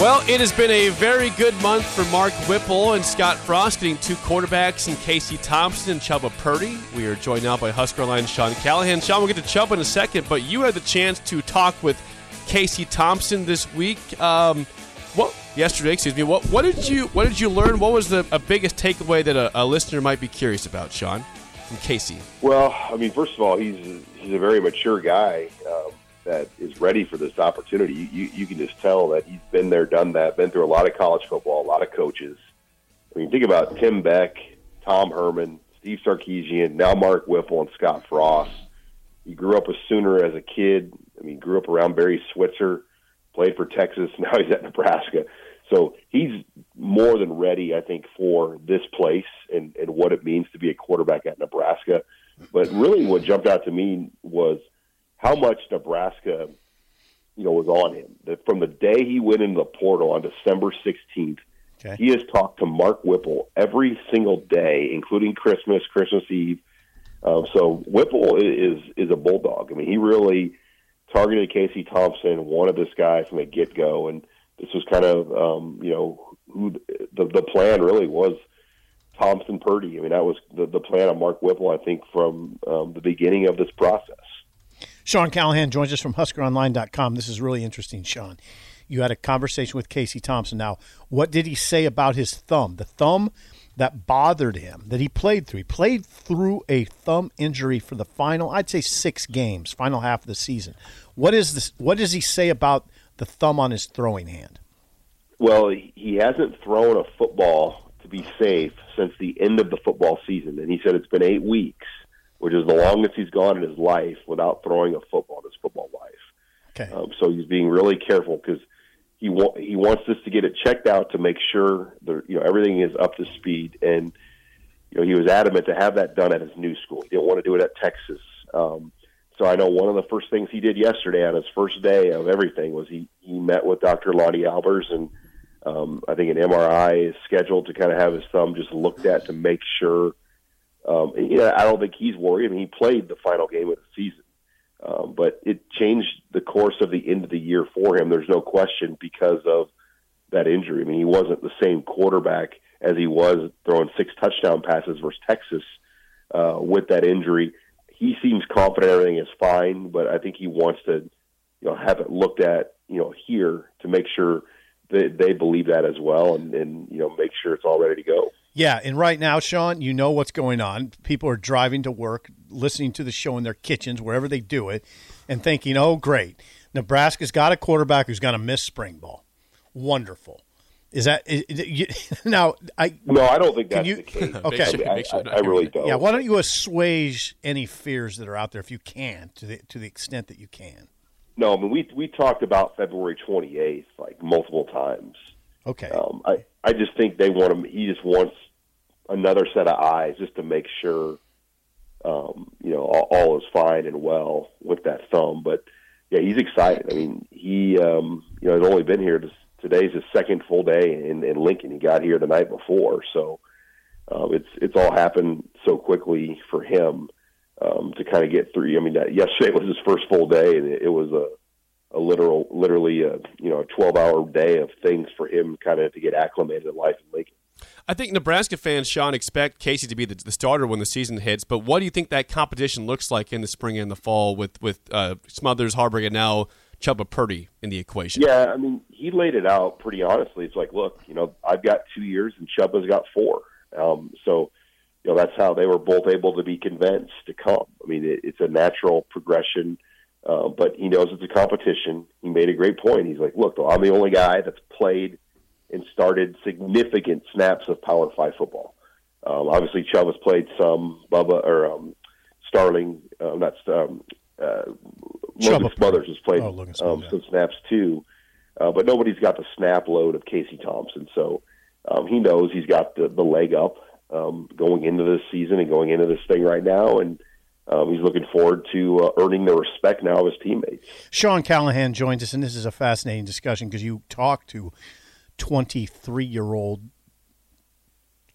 Well, it has been a very good month for Mark Whipple and Scott Frost, getting two quarterbacks in Casey Thompson and Chubba Purdy. We are joined now by Husker Online Sean Callahan. Sean, we'll get to Chubba in a second, but you had the chance to talk with Casey Thompson this week. Um, what yesterday? Excuse me. What what did you what did you learn? What was the biggest takeaway that a, a listener might be curious about, Sean, from Casey? Well, I mean, first of all, he's he's a very mature guy um, that is ready for this opportunity. You, you you can just tell that he's been there, done that, been through a lot of college football, a lot of coaches. I mean, think about Tim Beck, Tom Herman, Steve Sarkisian, now Mark Whipple and Scott Frost. He grew up a Sooner as a kid. I mean, grew up around Barry Switzer, played for Texas. Now he's at Nebraska. So he's more than ready, I think, for this place and, and what it means to be a quarterback at Nebraska. But really, what jumped out to me was how much Nebraska, you know, was on him. That from the day he went into the portal on December 16th, Okay. he has talked to Mark Whipple every single day, including Christmas, Christmas Eve. Um, so Whipple is is a bulldog. I mean, he really targeted Casey Thompson, wanted this guy from the get go, and this was kind of um, you know who the the plan really was Thompson Purdy. I mean, that was the the plan of Mark Whipple, I think, from um, the beginning of this process. Sean Callahan joins us from HuskerOnline.com. This is really interesting, Sean. You had a conversation with Casey Thompson. Now, what did he say about his thumb? The thumb that bothered him that he played through. He played through a thumb injury for the final, I'd say six games, final half of the season. What is this? What does he say about the thumb on his throwing hand? Well, he he hasn't thrown a football to be safe since the end of the football season, and he said it's been eight weeks, which is the longest he's gone in his life without throwing a football in his football life. Okay. Um, so he's being really careful because he wa- he wants this to get it checked out to make sure the you know everything is up to speed. And you know he was adamant to have that done at his new school. He didn't want to do it at Texas. Um, so I know one of the first things he did yesterday on his first day of everything was he he met with Dr. Lonnie Albers and um, I think an MRI is scheduled to kind of have his thumb just looked at to make sure. Um, and, you know, I don't think he's worried. I mean, he played the final game of the season. Um, but it changed the course of the end of the year for him. There's no question because of that injury. I mean, he wasn't the same quarterback as he was throwing six touchdown passes versus Texas uh, with that injury. He seems confident everything is fine, but I think he wants to, you know, have it looked at, you know, here to make sure that they believe that as well, and, and you know, make sure it's all ready to go. Yeah, and right now, Sean, you know what's going on. People are driving to work, listening to the show in their kitchens, wherever they do it, and thinking, "Oh, great, Nebraska's got a quarterback who's going to miss spring ball. Wonderful." Is that is, you, now? I No, I don't think Can that's you- the case. Okay. I, Make sure- I, make sure I, not I really don't. yeah. Why don't you assuage any fears that are out there if you can, to the to the extent that you can? No, I mean we we talked about February 28th like multiple times. Okay. Um, I I just think they want him. He just wants another set of eyes just to make sure, um, you know, all, all is fine and well with that thumb. But yeah, he's excited. I mean, he um, you know has only been here. This, today's his second full day in, in Lincoln. He got here the night before, so um, it's it's all happened so quickly for him um, to kind of get through. I mean, that, yesterday was his first full day, and it, it was a a literal, literally a you know a twelve hour day of things for him kind of to get acclimated to life in Lincoln. I think Nebraska fans, Sean, expect Casey to be the, the starter when the season hits. But what do you think that competition looks like in the spring and the fall with with uh, Smothers, Haarberg, and now Chubba Purdy in the equation? Yeah, I mean, he laid it out pretty honestly. It's like, look, you know, I've got two years and Chubba's got four. Um, so, you know, that's how they were both able to be convinced to come. I mean, it, it's a natural progression, uh, but he knows it's a competition. He made a great point. He's like, look, I'm the only guy that's played and started significant snaps of Power Five football. Um, obviously, Chubba's played some. Bubba or um, Starling, uh, not um, uh, Logan. Smothers has played Oh, Logan um, yeah. some snaps too, uh, but nobody's got the snap load of Casey Thompson. So um, he knows he's got the, the leg up um, going into this season and going into this thing right now, and um, he's looking forward to uh, earning the respect now of his teammates. Sean Callahan joins us, and this is a fascinating discussion because you talked to 23 year old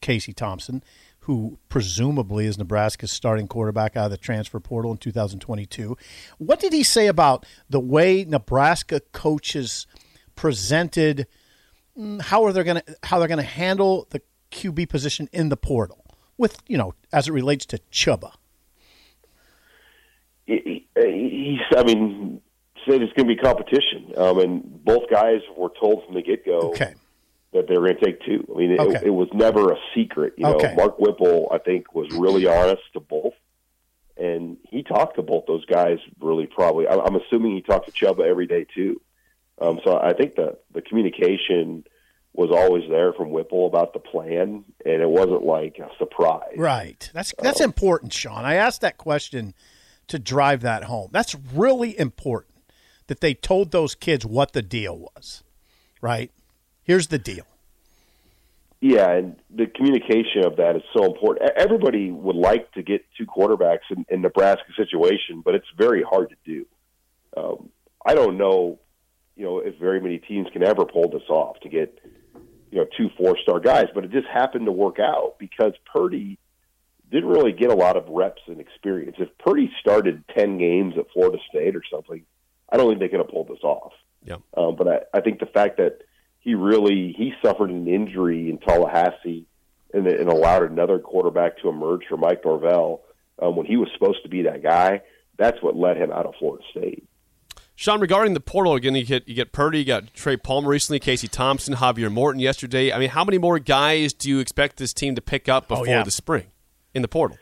Casey Thompson, who presumably is Nebraska's starting quarterback out of the transfer portal in 2022. What did he say about the way Nebraska coaches presented? mm, How are they going to how they're going to handle the QB position in the portal with you know as it relates to Chubba? He, he, he's, I mean, said it's going to be competition. Um, and both guys were told from the get go Okay, that they were going to take two. I mean, it, Okay. it was never a secret. You know, Okay. Mark Whipple, I think, was really honest to both, and he talked to both those guys. Really, probably. I- I'm assuming he talked to Chubba every day too. Um, so I think the the communication was always there from Whipple about the plan, and it wasn't like a surprise. Right. That's that's important, Sean. I asked that question to drive that home. That's really important that they told those kids what the deal was. Right? Here's the deal. Yeah, and the communication of that is so important. Everybody would like to get two quarterbacks in, in Nebraska situation, but it's very hard to do. Um, I don't know, you know, if very many teams can ever pull this off to get, you know, two four-star guys, but it just happened to work out because Purdy didn't really get a lot of reps and experience. If Purdy started ten games at Florida State or something, I don't think they could have pulled this off. Yeah. Um, but I, I think the fact that he really he suffered an injury in Tallahassee and, and allowed another quarterback to emerge for Mike Norvell um, when he was supposed to be that guy. That's what led him out of Florida State. Sean, regarding the portal again, you get you get Purdy, you got Trey Palmer recently, Casey Thompson, Javier Morton yesterday. I mean, how many more guys do you expect this team to pick up before yeah. the spring in the portal?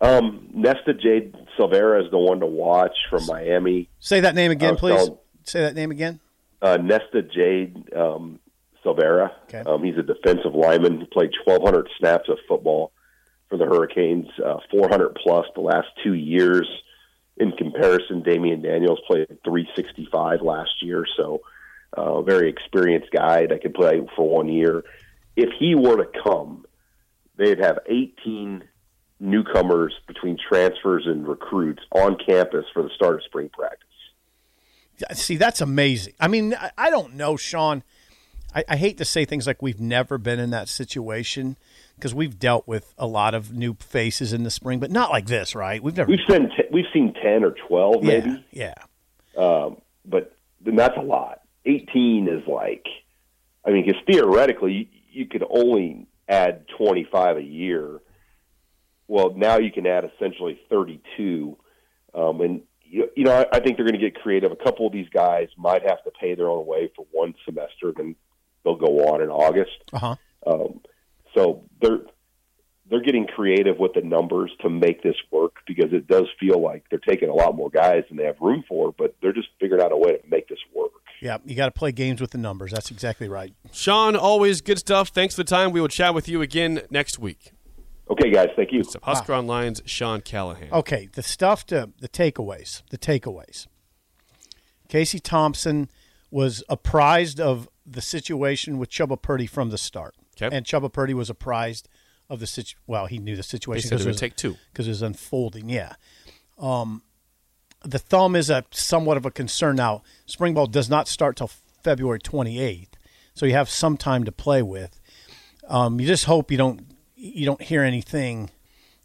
Um, Nesta Jade Silvera is the one to watch from Miami. Say that name again, please. telling- Say that name again. Uh, Nesta Jade um, Silvera. Okay. Um, he's a defensive lineman. He played 1,200 snaps of football for the Hurricanes, uh, 400 plus the last two years. In comparison, Damion Daniels played 365 last year, so uh, very experienced guy that could play for one year. If he were to come, they'd have 18 newcomers between transfers and recruits on campus for the start of spring practice. See, that's amazing. I mean, I, don't know, Sean. I, I hate to say things like we've never been in that situation because we've dealt with a lot of new faces in the spring, but not like this, right? We've never. We've seen t- we've seen 10 or 12 maybe. Yeah, Um, but then that's a lot. 18 is like, I mean, because theoretically, you, you could only add 25 a year. Well, now you can add essentially 32. Um, and, you, you know, I, I think they're going to get creative. A couple of these guys might have to pay their own way for one semester, then they'll go on in August. Uh huh. Um, so they're they're getting creative with the numbers to make this work because it does feel like they're taking a lot more guys than they have room for, but they're just figuring out a way to make this work. Yeah, you got to play games with the numbers. That's exactly right. Sean, always good stuff. Thanks for the time. We will chat with you again next week. Okay, guys, thank you. So Husker Online's Sean Callahan. Okay, the stuff to the takeaways. The takeaways. Casey Thompson was apprised of the situation with Chubba Purdy from the start, Okay. and Chubba Purdy was apprised of the situation. Well, he knew the They situation said because it going to take two. because it was unfolding. Yeah. Um, the thumb is a somewhat of a concern now. Spring ball does not start till February 28th, so you have some time to play with. Um, you just hope you don't you don't hear anything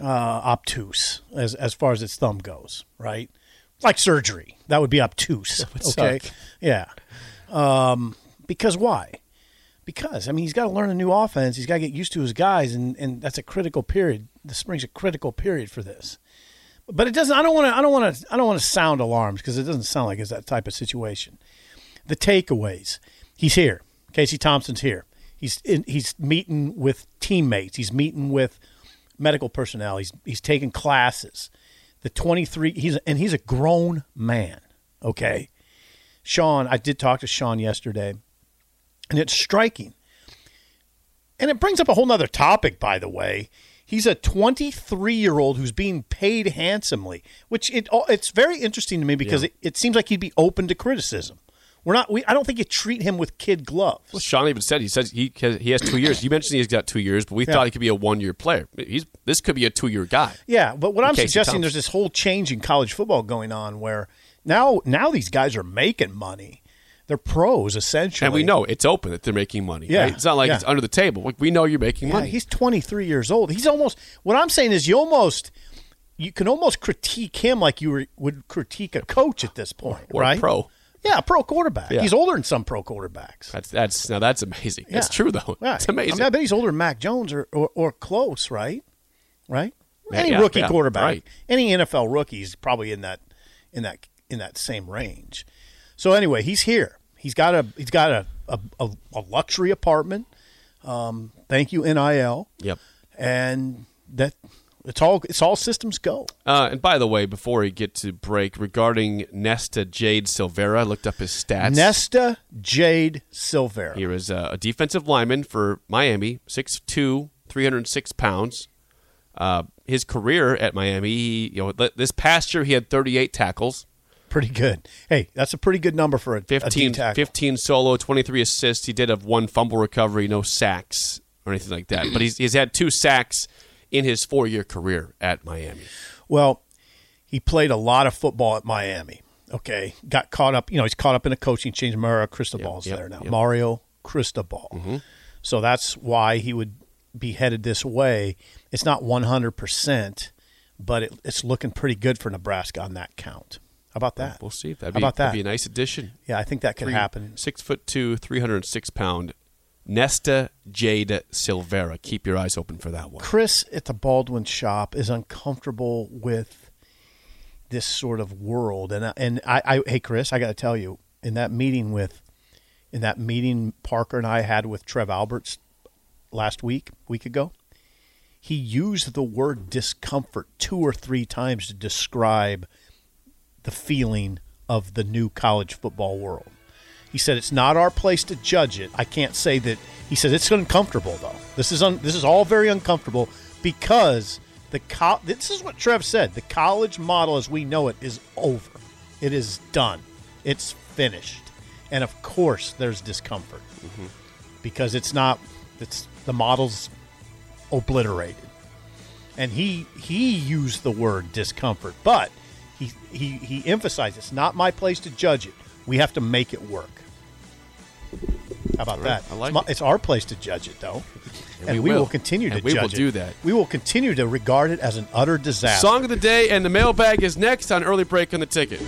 uh, obtuse as as far as its thumb goes, right? Like surgery, that would be obtuse. would okay, suck. yeah. Um, because why? Because I mean, he's got to learn a new offense. He's got to get used to his guys, and and that's a critical period. The spring's a critical period for this. But it doesn't. I don't want to. I don't want to. I don't want to sound alarmed because it doesn't sound like it's that type of situation. The takeaways. He's here. Casey Thompson's here. He's in, he's meeting with teammates. He's meeting with medical personnel. He's he's taking classes. The twenty three. He's and he's a grown man. Okay, Sean. I did talk to Sean yesterday, and it's striking. And it brings up a whole nother topic, by the way. He's a 23 year old who's being paid handsomely, which it it's very interesting to me because it, it seems like he'd be open to criticism We're not. We, I don't think you treat him with kid gloves. Well, Sean even said he says he has, he has two years. You mentioned he's got two years, but we Yeah. thought he could be a one year player. He's this could be a two year guy. Yeah, but what I'm Casey suggesting, Thompson. there's this whole change in college football going on where now now these guys are making money. They're pros essentially, And we know it's open that they're making money. Yeah, right? It's not like yeah. it's under the table. Like, We know you're making Yeah, money. he's 23 years old. He's almost. What I'm saying is, you almost you can almost critique him like you were, would critique a coach at this point, or a right? pro. Yeah, a pro quarterback. Yeah. He's older than some pro quarterbacks. That's that's now that's amazing. That's Yeah. true though. Yeah. It's amazing. I, mean, I bet he's older than Mac Jones or, or, or close, right? Right? Any yeah, rookie quarterback, right. any NFL rookie's probably in that in that in that same range. So anyway, he's here. He's got a he's got a a, a, luxury apartment. Um, thank you NIL, Yep. and that it's all it's all systems go. Uh, and by the way, before we get to break, regarding Nesta Jade Silvera, I looked up his stats. Nesta Jade Silvera. He was uh, a defensive lineman for Miami, 6'2", 306 pounds. Uh, his career at Miami, he, you know, this past year he had 38 tackles, Pretty good. Hey, that's a pretty good number for a, a D 15, tackle. 15 solo, 23 assists. He did have one fumble recovery, no sacks or anything like that. But he's, he's had two sacks in his four-year career at Miami. Well, he played a lot of football at Miami. Okay, got caught up. You know, he's caught up in a coaching change. Mario Cristobal's yep, there now. yep. Mario Cristobal. Mm-hmm. So that's why he would be headed this way. It's not one hundred percent, but it, it's looking pretty good for Nebraska on that count. How about that? We'll see. That'd be, about that'd be a nice addition. yeah, I think that could Three- happen. Six foot two, three hundred six pound. Nesta Jade Silvera. Keep your eyes open for that one. Chris at the Baldwin shop is uncomfortable with this sort of world, and I- and I, I hey Chris, I got to tell you, in that meeting with, in that meeting Parker and I had with Trev Alberts last week, week ago, he used the word discomfort two or three times to describe the feeling of the new college football world. He said it's not our place to judge it. I can't say that. He said it's uncomfortable though. This is un, this is all very uncomfortable because the co- this is what Trev said. The college model as we know it is over. It is done. It's finished. And of course there's discomfort. Mm-hmm. Because it's not it's the model's obliterated. And he he used the word discomfort, but he he he emphasized it's not my place to judge it. We have to make it work. How about that? I like it's, my- it. it's our place to judge it, though, and, we we, will. will. continue to And we judge will it. do that. We will continue to regard it as an utter disaster. Song of the day and the mailbag is next on early break on the ticket.